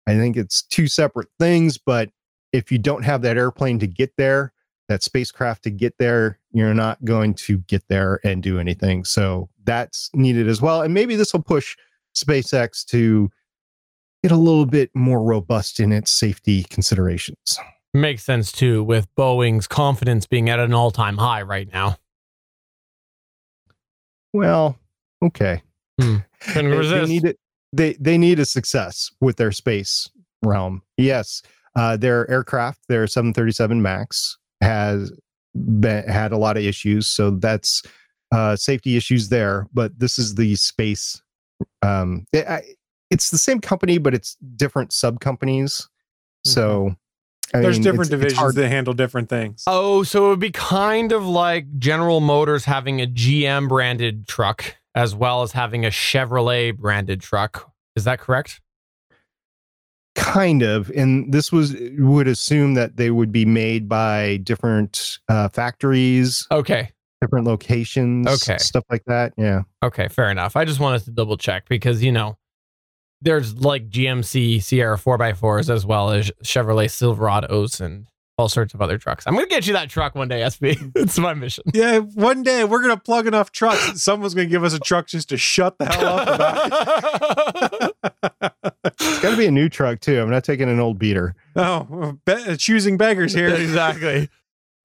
I think it's two separate things, but if you don't have that airplane to get there, that spacecraft to get there, you're not going to get there and do anything. So that's needed as well. And maybe this will push SpaceX to get a little bit more robust in its safety considerations. Makes sense too, with Boeing's confidence being at an all time high right now. Well, okay. Hmm. They, they, need it, they, they need a success with their space realm. Yes. Uh, their aircraft, their 737 MAX, has been, had a lot of issues. So that's uh, safety issues there. But this is the space. Um, it, I, it's the same company, but it's different sub companies. Mm-hmm. So I there's mean, different it's, divisions it's that handle different things. Oh, so it would be kind of like General Motors having a GM branded truck as well as having a Chevrolet branded truck. Is that correct? kind of and this was would assume that they would be made by different uh, factories okay different locations okay stuff like that yeah okay fair enough i just wanted to double check because you know there's like gmc sierra 4x4s as well as chevrolet silverados and all sorts of other trucks. I'm gonna get you that truck one day, SP. it's my mission. Yeah, one day we're gonna plug enough trucks. Someone's gonna give us a truck just to shut the hell up it's gotta be a new truck too. I'm not taking an old beater. Oh, be- choosing beggars here. exactly.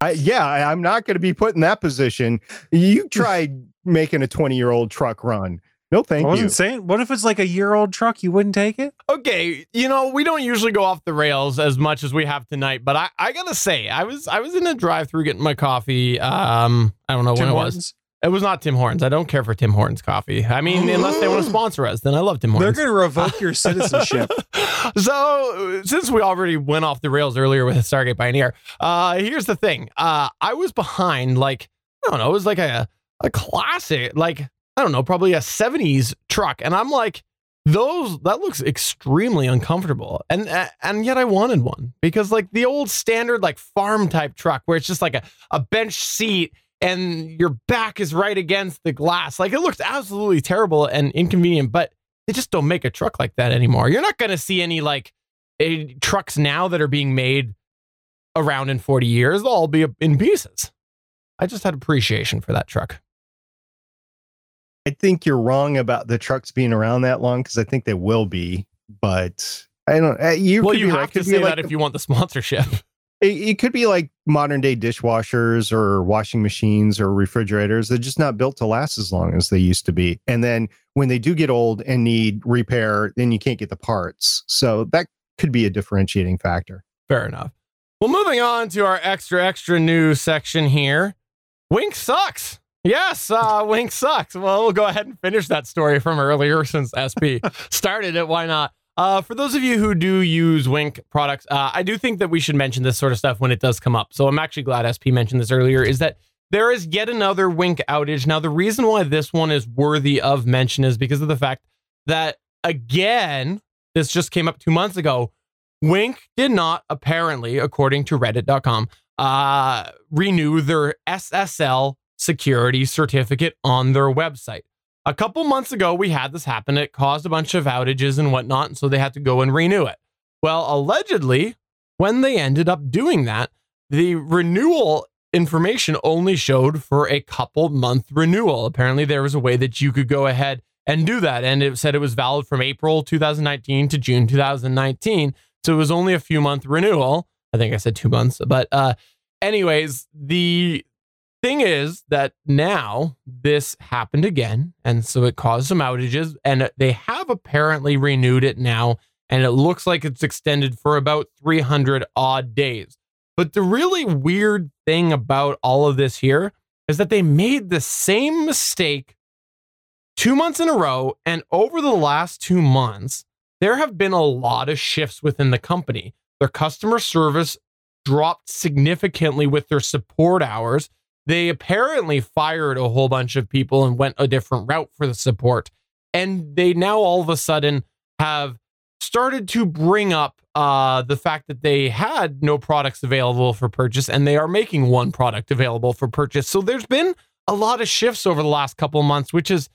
I, yeah, I, I'm not going to be put in that position. You tried making a 20 year old truck run. No, thank you. I wasn't you. saying. What if it's like a year old truck? You wouldn't take it? Okay, you know we don't usually go off the rails as much as we have tonight, but I, I gotta say I was I was in a drive through getting my coffee. Um, I don't know Tim when Hortons? it was. It was not Tim Hortons. I don't care for Tim Hortons coffee. I mean, unless they want to sponsor us, then I love Tim Hortons. They're going to revoke your citizenship. so, since we already went off the rails earlier with Stargate Pioneer, uh, here's the thing. Uh, I was behind like I don't know, it was like a a classic, like I don't know, probably a 70s truck. And I'm like, those that looks extremely uncomfortable. And and yet I wanted one because like the old standard like farm type truck where it's just like a, a bench seat and your back is right against the glass. Like it looks absolutely terrible and inconvenient, but they just don't make a truck like that anymore. You're not going to see any like a, trucks now that are being made around in 40 years. They'll all be in pieces. I just had appreciation for that truck. I think you're wrong about the trucks being around that long because I think they will be, but I don't. Uh, you well, you have right. to say like that if you want the sponsorship. It, it, could be like modern day dishwashers or washing machines or refrigerators. They're just not built to last as long as they used to be. And then when they do get old and need repair, then you can't get the parts. So that could be a differentiating factor. Fair enough. Well, moving on to our extra extra news section here. Wink sucks. Yes, uh, Wink sucks. Well, we'll go ahead and finish that story from earlier since SP started it. Why not? Uh, for those of you who do use Wink products, uh, I do think that we should mention this sort of stuff when it does come up. So I'm actually glad SP mentioned this earlier. Is that there is yet another Wink outage. Now, the reason why this one is worthy of mention is because of the fact that, again, this just came up two months ago. Wink did not, apparently, according to Reddit.com, uh, renew their SSL security certificate on their website. A couple months ago, we had this happen. It caused a bunch of outages and whatnot, and so they had to go and renew it. Well, allegedly, when they ended up doing that, the renewal information only showed for a couple month renewal. Apparently, there was a way that you could go ahead and do that. And it said it was valid from April 2019 to June 2019. So it was only a few month renewal. I think I said two months, but uh, anyways, the thing is that now this happened again. And so it caused some outages. And they have apparently renewed it now. And it looks like it's extended for about 300 odd days. But the really weird thing about all of this here is that they made the same mistake two months in a row. And over the last two months, there have been a lot of shifts within the company. Their customer service dropped significantly with their support hours. They apparently fired a whole bunch of people and went a different route for the support. And they now all of a sudden have started to bring up uh, the fact that they had no products available for purchase and they are making one product available for purchase. So there's been a lot of shifts over the last couple of months, which is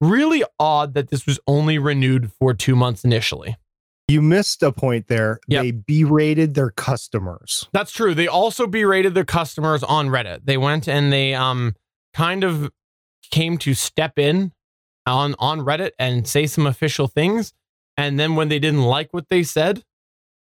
really odd that this was only renewed for two months initially. You missed a point there. Yep. They berated their customers. That's true. They also berated their customers on Reddit. They went and they um kind of came to step in on on Reddit and say some official things. And then when they didn't like what they said,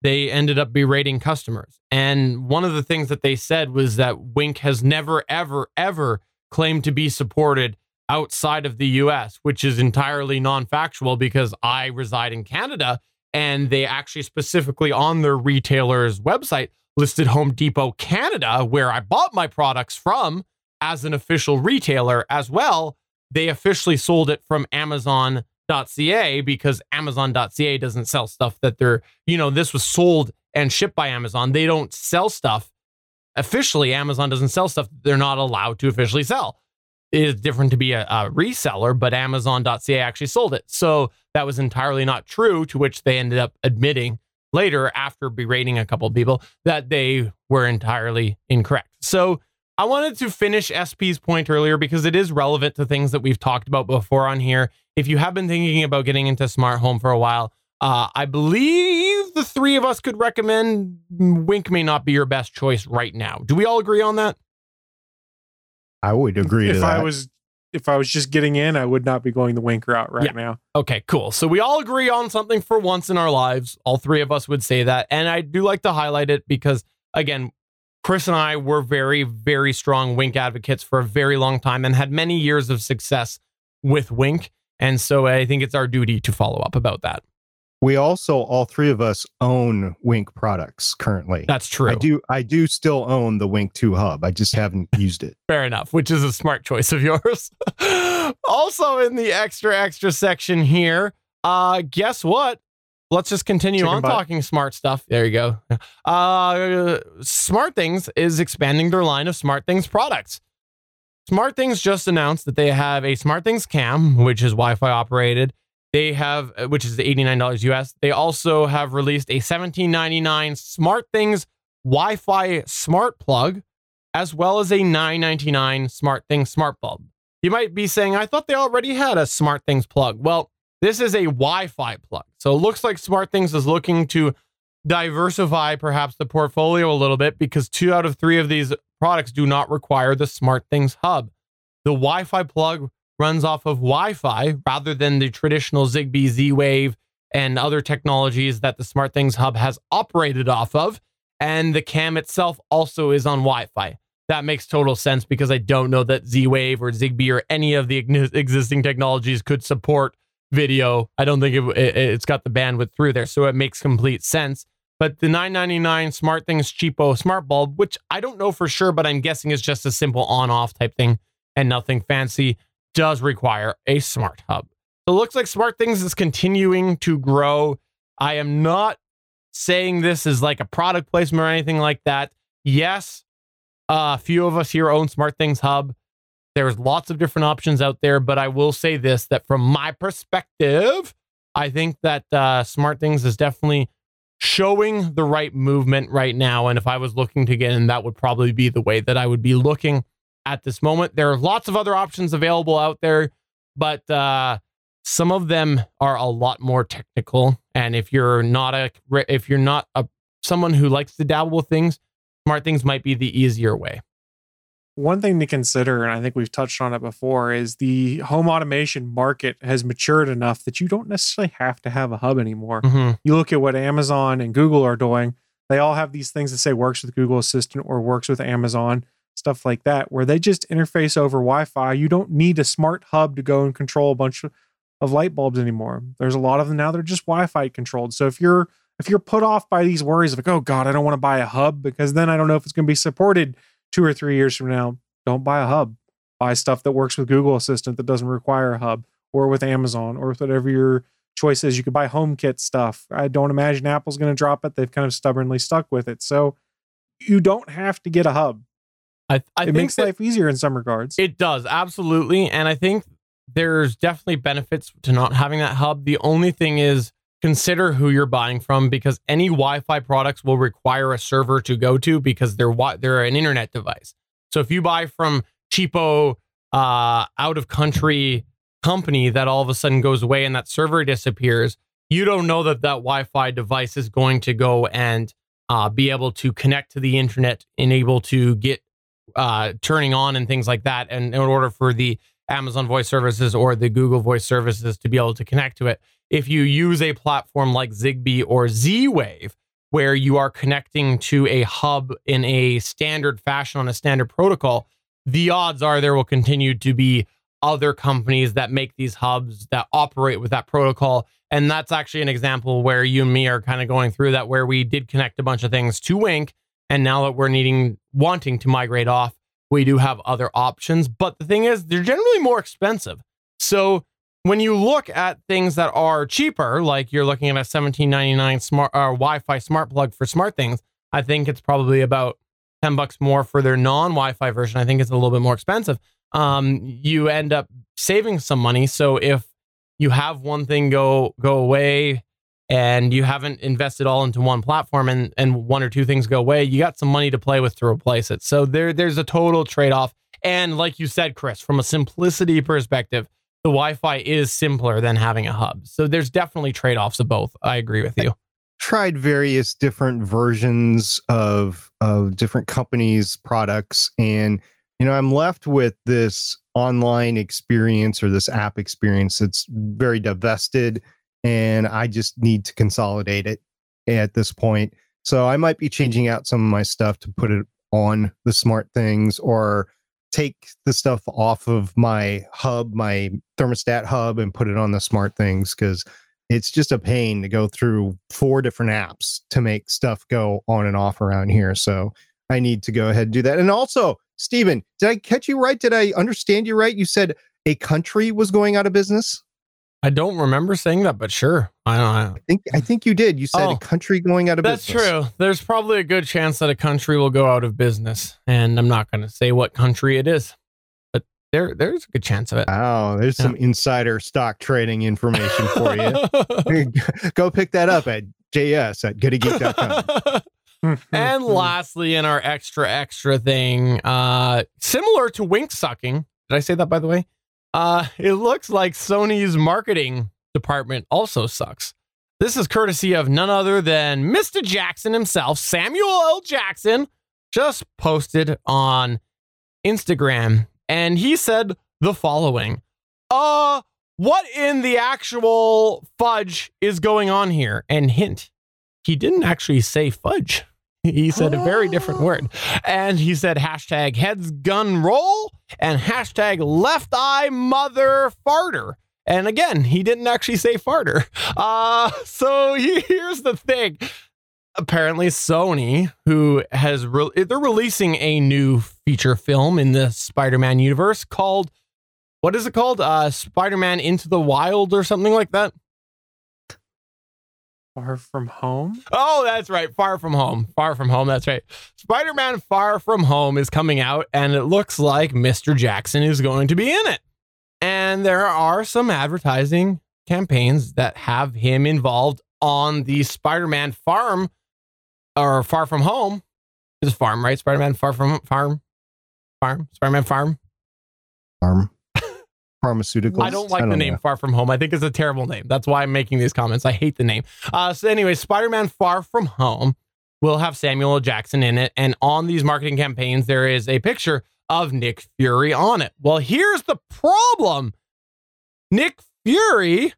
they ended up berating customers. And one of the things that they said was that Wink has never, ever, ever claimed to be supported outside of the US, which is entirely non factual because I reside in Canada and they actually specifically on their retailer's website listed Home Depot Canada, where I bought my products from as an official retailer as well. They officially sold it from Amazon.ca because Amazon.ca doesn't sell stuff that they're, you know, this was sold and shipped by Amazon. They don't sell stuff officially. Amazon doesn't sell stuff they're not allowed to officially sell. It is different to be a, a reseller, but Amazon.ca actually sold it. So that was entirely not true, to which they ended up admitting later after berating a couple of people that they were entirely incorrect. So I wanted to finish SP's point earlier because it is relevant to things that we've talked about before on here. If you have been thinking about getting into smart home for a while, uh, I believe the three of us could recommend Wink may not be your best choice right now. Do we all agree on that? I would agree if to that. I was if I was just getting in, I would not be going the wink route right Yeah. now. Okay, cool. So we all agree on something for once in our lives. All three of us would say that. And I do like to highlight it because, again, Chris and I were very, very strong Wink advocates for a very long time and had many years of success with Wink. And so I think it's our duty to follow up about that. We also, all three of us, own Wink products currently. That's true. I do. I do still own the Wink Two Hub. I just haven't used it. Fair enough, which is a smart choice of yours. also in the extra extra section here, uh guess what? Let's just continue Chicken on butt. talking smart stuff. There you go. Uh SmartThings is expanding their line of SmartThings products. SmartThings just announced that they have a SmartThings Cam, which is Wi-Fi operated. They have, uh, which is the $89 US. They also have released a $17.99 SmartThings Wi-Fi smart plug, as well as a $9.99 SmartThings smart bulb. You might be saying, I thought they already had a SmartThings plug. Well, this is a Wi Fi plug. So it looks like SmartThings is looking to diversify perhaps the portfolio a little bit because two out of three of these products do not require the SmartThings hub. The Wi Fi plug runs off of Wi Fi rather than the traditional Zigbee, Z Wave, and other technologies that the SmartThings hub has operated off of. And the cam itself also is on Wi Fi that makes total sense because I don't know that Z Wave or Zigbee or any of the existing technologies could support video. I don't think it, it, it's got the bandwidth through there, so it makes complete sense. But the 999 SmartThings cheapo smart bulb, which I don't know for sure, but I'm guessing is just a simple on-off type thing and nothing fancy, does require a smart hub. It looks like SmartThings is continuing to grow. I am not saying this is like a product placement or anything like that. Yes, uh, a few of us here own SmartThings Hub. There's lots of different options out there, but I will say this that from my perspective, I think that uh, SmartThings is definitely showing the right movement right now. And if I was looking to get in, that would probably be the way that I would be looking at this moment. There are lots of other options available out there, but uh, some of them are a lot more technical. And if you're not a if you're not a someone who likes to dabble with things, SmartThings might be the easier way. One thing to consider, and I think we've touched on it before, is the home automation market has matured enough that you don't necessarily have to have a hub anymore. Mhm. You look at what Amazon and Google are doing, they all have these things that say works with Google Assistant or works with Amazon. Stuff like that, where they just interface over Wi Fi. You don't need a smart hub to go and control a bunch of, light bulbs anymore. There's a lot of them now, they're just Wi Fi controlled. So if you're if you're put off by these worries of like, oh God, I don't want to buy a hub because then I don't know if it's going to be supported two or three years from now, don't buy a hub. Buy stuff that works with Google Assistant that doesn't require a hub or with Amazon or with whatever your choice is. You could buy HomeKit stuff. I don't imagine Apple's going to drop it. They've kind of stubbornly stuck with it. So you don't have to get a hub. I, I it makes life easier in some regards. It does, absolutely. And I think there's definitely benefits to not having that hub. The only thing is consider who you're buying from because any Wi-Fi products will require a server to go to because they're they're an internet device. So if you buy from cheapo uh, out of country company that all of a sudden goes away and that server disappears, you don't know that that Wi-Fi device is going to go and uh, be able to connect to the internet and able to get uh, turning on and things like that. And in order for the Amazon Voice Services or the Google Voice Services to be able to connect to it, if you use a platform like Zigbee or Z Wave, where you are connecting to a hub in a standard fashion on a standard protocol, the odds are there will continue to be other companies that make these hubs that operate with that protocol. And that's actually an example where you and me are kind of going through that, where we did connect a bunch of things to Wink. And now that we're needing, wanting to migrate off, we do have other options. But the thing is, they're generally more expensive. So when you look at things that are cheaper, like you're looking at a 1799 smart uh, Wi-Fi smart plug for SmartThings, I think it's probably about 10 bucks more for their non-Wi-Fi version. I think it's a little bit more expensive. Um, you end up saving some money. So if you have one thing go go away and you haven't invested all into one platform and and one or two things go away, you got some money to play with to replace it. So there there's a total trade-off. And like you said, Chris, from a simplicity perspective, the Wi-Fi is simpler than having a hub. So there's definitely trade-offs of both. I agree with you. Tried various different versions of of different companies' products, and you know, I'm left with this online experience or this app experience that's very divested, and I just need to consolidate it at this point. So I might be changing out some of my stuff to put it on the SmartThings or take the stuff off of my hub, my thermostat hub, and put it on the SmartThings because it's just a pain to go through four different apps to make stuff go on and off around here. So I need to go ahead and do that. And also, Stephen, did I catch you right? Did I understand you right? You said a country was going out of business. I don't remember saying that, but sure. I don't. I, think I think you did. You said oh, a country going out of that's business. That's true. There's probably a good chance that a country will go out of business, and I'm not going to say what country it is, but there there's a good chance of it. Oh, there's yeah. some insider stock trading information for you. go pick that up at js at gonnageek.com. and lastly, in our extra extra thing, uh, similar to wink sucking. Did I say that by the way? Uh, it looks like Sony's marketing department also sucks. This is courtesy of none other than Mr. Jackson himself, Samuel L. Jackson, just posted on Instagram. And he said the following Uh, what in the actual fudge is going on here? And hint, he didn't actually say fudge. He said a very different word. And he said hashtag heads gun roll and hashtag left eye mother farter. And again, he didn't actually say farter. Uh, so here's the thing. Apparently, Sony, who has re- they're releasing a new feature film in the Spider-Man universe called what is it called? Uh, Spider-Man Into the Wild or something like that. Far From Home? Oh, that's right. Far From Home. Far From Home. That's right. Spider Man Far From Home is coming out, and it looks like Mr. Jackson is going to be in it. And there are some advertising campaigns that have him involved on the Spider Man farm or Far From Home. Is farm, right? Spider Man Far From Farm? Farm? Spider Man Farm? Farm pharmaceuticals. I don't like I don't the name know. Far From Home. I think it's a terrible name. That's why I'm making these comments. I hate the name. Uh, so anyway, Spider-Man Far From Home will have Samuel L. Jackson in it, and on these marketing campaigns, there is a picture of Nick Fury on it. Well, here's the problem: Nick Fury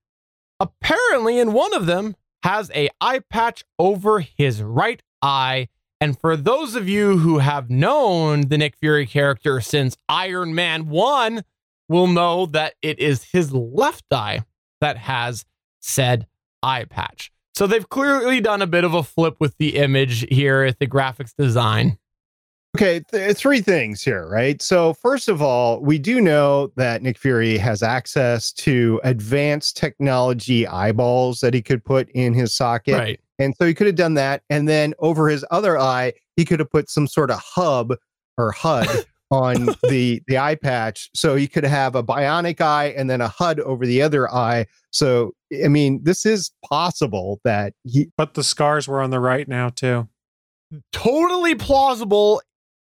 apparently in one of them has a eye patch over his right eye, And for those of you who have known the Nick Fury character since Iron Man 1, will know that it is his left eye that has said eye patch. So they've clearly done a bit of a flip with the image here at the graphics design. Okay, th- uh, three things here, right? So, first of all, we do know that Nick Fury has access to advanced technology eyeballs that he could put in his socket. Right. And so he could have done that. And then over his other eye, he could have put some sort of hub or HUD on the the eye patch. So he could have a bionic eye and then a HUD over the other eye. So I mean, this is possible that he But the scars were on the right now too. Totally plausible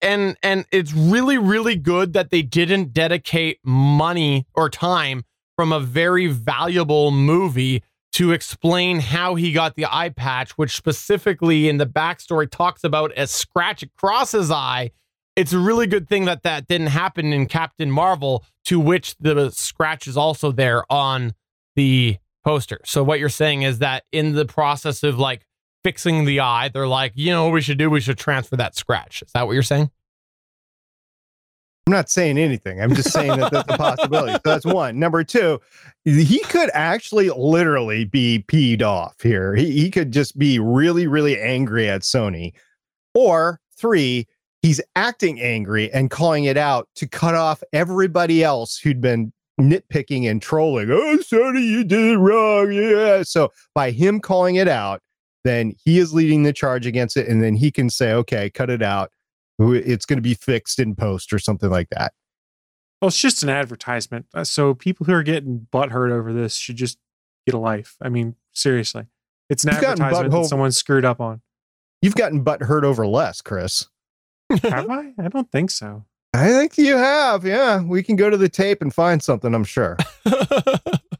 and and it's really really good that they didn't dedicate money or time from a very valuable movie to explain how he got the eye patch which specifically in the backstory talks about a scratch across his eye it's a really good thing that that didn't happen in captain marvel to which the scratch is also there on the poster so what you're saying is that in the process of like fixing the eye, they're like, you know what we should do? We should transfer that scratch. Is that what you're saying? I'm not saying anything. I'm just saying that that's a possibility. So that's one. Number two, he could actually literally be peed off here. He, he could just be really, really angry at Sony. Or three, he's acting angry and calling it out to cut off everybody else who'd been nitpicking and trolling. Oh, Sony, you did it wrong. Yeah. So by him calling it out, then he is leading the charge against it. And then he can say, okay, cut it out it's going to be fixed in post or something like that. Well, it's just an advertisement. Uh, So people who are getting butthurt over this should just get a life. I mean, seriously. It's an You've advertisement that someone screwed up on. You've gotten butt hurt over less, Chris. Have I? I don't think so. I think you have. Yeah, we can go to the tape and find something. I'm sure.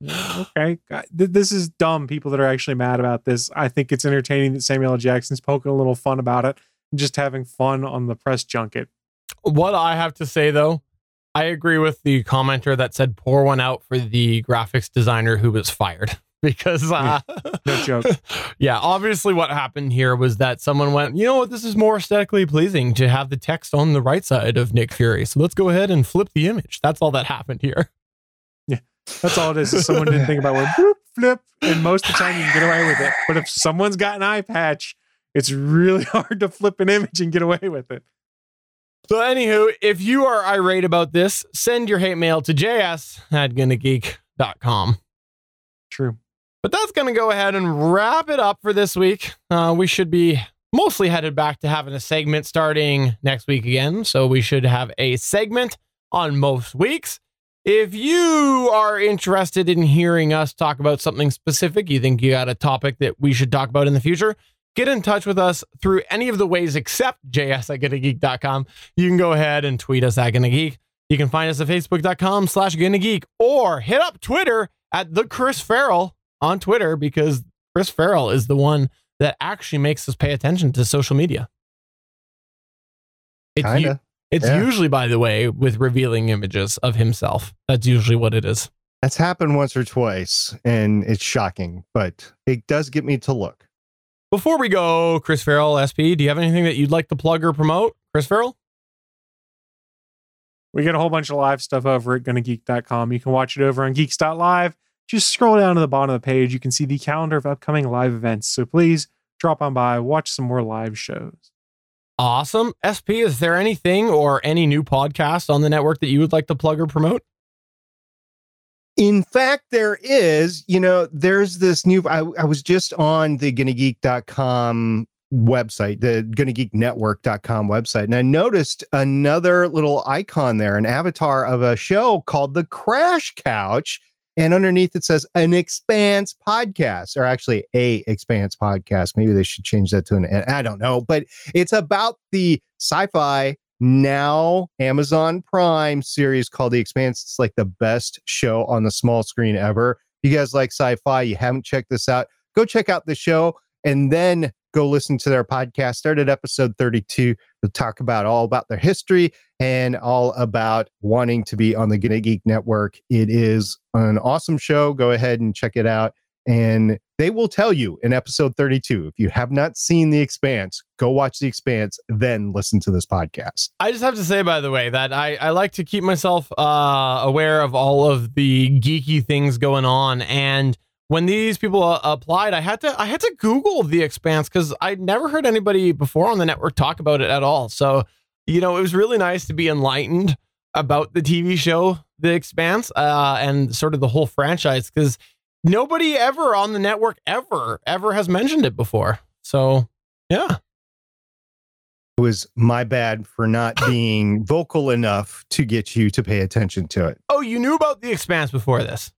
Okay. God, th- This is dumb. People that are actually mad about this. I think it's entertaining that Samuel L. Jackson's poking a little fun about it and just having fun on the press junket. what I have to say though, I agree with the commenter that said pour one out for the graphics designer who was fired because uh, No joke. yeah, obviously what happened here was that someone went, you know what, this is more aesthetically pleasing to have the text on the right side of Nick Fury. So let's go ahead and flip the image. That's all that happened here. Yeah, that's all it is. is someone didn't think about where boop, flip, and most of the time you can get away with it. But if someone's got an eye patch, it's really hard to flip an image and get away with it. So, anywho, if you are irate about this, send your hate mail to js at. True. But that's going to go ahead and wrap it up for this week. Uh, we should be mostly headed back to having a segment starting next week again. So we should have a segment on most weeks. If you are interested in hearing us talk about something specific, you think you got a topic that we should talk about in the future, get in touch with us through any of the ways except js at gonnageek.com. You can go ahead and tweet us at gonnageek. You can find us at facebook.com slash gonnageek or hit up Twitter at the Chris Ferrell on Twitter because Chris Ferrell is the one that actually makes us pay attention to social media. It's, Kinda. it's yeah. usually, by the way, with revealing images of himself. That's usually what it is. That's happened once or twice, and it's shocking, but it does get me to look. Before we go, Chris Ferrell, SP, do you have anything that you'd like to plug or promote? Chris Ferrell? We got a whole bunch of live stuff over at gonnageek.com. You can watch it over on geeks.live. Just scroll down to the bottom of the page. You can see the calendar of upcoming live events. So please drop on by, watch some more live shows. Awesome. SP, is there anything or any new podcast on the network that you would like to plug or promote? In fact, there is, you know, there's this new, I, I was just on the gonnageek.com website, the gonnageeknetwork.com website, and I noticed another little icon there, an avatar of a show called The Crash Couch. And underneath it says an expanse podcast, or actually a expanse podcast. Maybe they should change that to an, I don't know, but it's about the sci fi now Amazon Prime series called The Expanse. It's like the best show on the small screen ever. You guys like sci-fi, you haven't checked this out, go check out the show and then go listen to their podcast. Start at episode 32 They'll talk about all about their history and all about wanting to be on the Gonna Geek Network. It is an awesome show. Go ahead and check it out. And they will tell you in episode 32 if you have not seen The Expanse, go watch The Expanse, then listen to this podcast. I just have to say, by the way, that I, I like to keep myself uh, aware of all of the geeky things going on. And when these people uh, applied, I had to I had to Google The Expanse because I'd never heard anybody before on the network talk about it at all. So, you know, it was really nice to be enlightened about the TV show The Expanse uh, and sort of the whole franchise because nobody ever on the network ever ever has mentioned it before. So yeah. It was my bad for not being vocal enough to get you to pay attention to it. Oh, you knew about the expanse before this.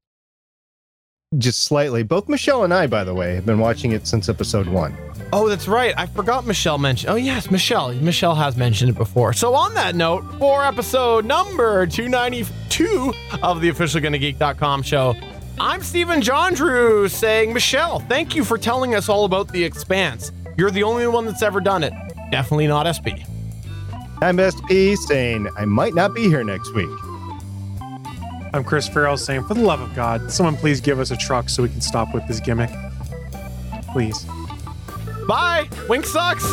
Just slightly. Both Michelle and I, by the way, have been watching it since episode one. Oh, that's right. I forgot Michelle mentioned. Oh, yes, Michelle. Michelle has mentioned it before. So, on that note, for episode number 292 of the official GonnaGeek.com show, I'm Stephen Jondrew saying, Michelle, thank you for telling us all about The Expanse. You're the only one that's ever done it. Definitely not SP. I'm SP saying I might not be here next week. I'm Chris Ferrell saying, for the love of God, someone please give us a truck so we can stop with this gimmick. Please. Bye. Wink sucks.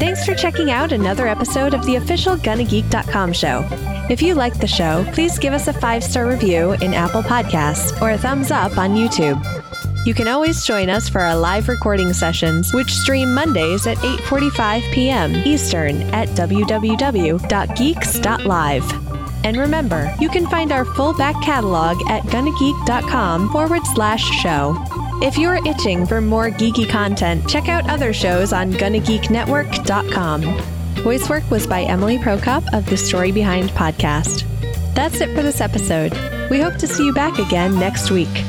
Thanks for checking out another episode of the official GonnaGeek.com show. If you like the show, please give us a five star review in Apple Podcasts or a thumbs up on YouTube. You can always join us for our live recording sessions, which stream Mondays at 8:45 p.m. Eastern at www.geeks.live. And remember, you can find our full back catalog at gonnageek.com forward slash show. If you're itching for more geeky content, check out other shows on GonnaGeekNetwork.com. Voice work was by Emily Prokop of the Story Behind podcast. That's it for this episode. We hope to see you back again next week.